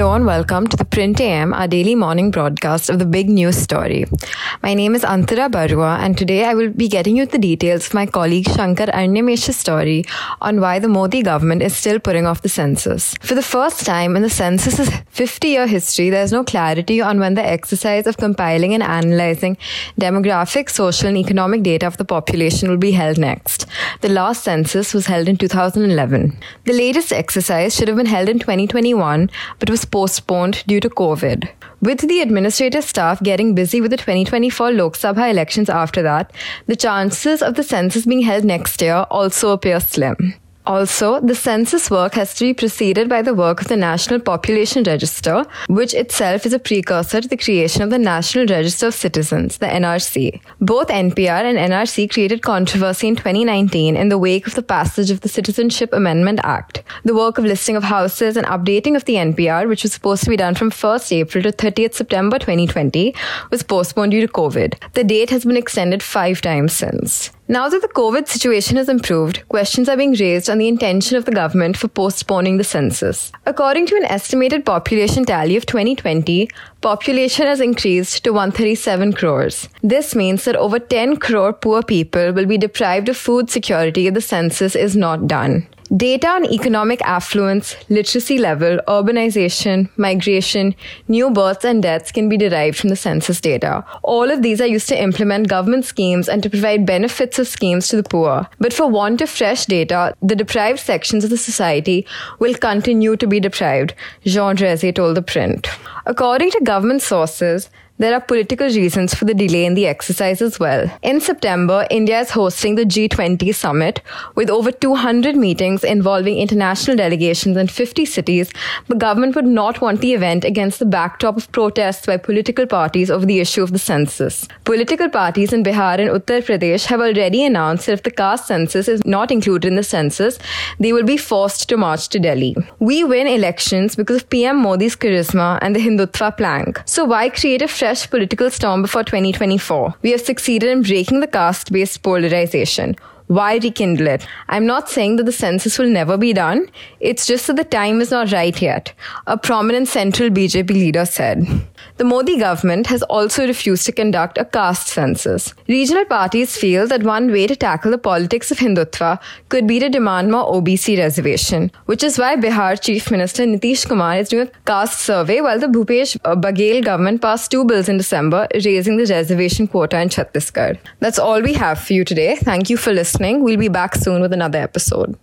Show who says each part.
Speaker 1: Hello and welcome to the Print AM, our daily morning broadcast of the big news story. My name is Antara Barua, and today I will be getting you the details of my colleague Shanker Arnimesh's story on why the Modi government is still putting off the census. For the first time in the census's 50 year history, there is no clarity on when the exercise of compiling and analyzing demographic, social, and economic data of the population will be held next. The last census was held in 2011. The latest exercise should have been held in 2021 but was postponed due to COVID. With the administrative staff getting busy with the 2024 Lok Sabha elections after that, the chances of the census being held next year also appear slim. Also, the census work has to be preceded by the work of the National Population Register, which itself is a precursor to the creation of the National Register of Citizens, the NRC. Both NPR and NRC created controversy in 2019 in the wake of the passage of the Citizenship Amendment Act. The work of listing of houses and updating of the NPR, which was supposed to be done from 1st April to 30th September 2020, was postponed due to COVID. The date has been extended five times since. Now that the COVID situation has improved, questions are being raised on the intention of the government for postponing the census. According to an estimated population tally of 2020, population has increased to 137 crores. This means that over 10 crore poor people will be deprived of food security if the census is not done. Data on economic affluence, literacy level, urbanization, migration, new births and deaths can be derived from the census data. All of these are used to implement government schemes and to provide benefits of schemes to the poor. But for want of fresh data, the deprived sections of the society will continue to be deprived, Jean Dreze told the print. According to government sources, there are political reasons for the delay in the exercise as well. In September, India is hosting the G20 summit with over 200 meetings involving international delegations in 50 cities. The government would not want the event against the backdrop of protests by political parties over the issue of the census. Political parties in Bihar and Uttar Pradesh have already announced that if the caste census is not included in the census, they will be forced to march to Delhi. We win elections because of PM Modi's charisma and the Hindutva plank. So why create a fresh fresh political storm before 2024. We have succeeded in breaking the caste based polarization. Why rekindle it? I'm not saying that the census will never be done. It's just that the time is not right yet, a prominent central BJP leader said. The Modi government has also refused to conduct a caste census. Regional parties feel that one way to tackle the politics of Hindutva could be to demand more OBC reservation, which is why Bihar Chief Minister Nitish Kumar is doing a caste survey while the Bhupesh uh, Baghel government passed two bills in December raising the reservation quota in Chhattisgarh. That's all we have for you today. Thank you for listening. We'll be back soon with another episode.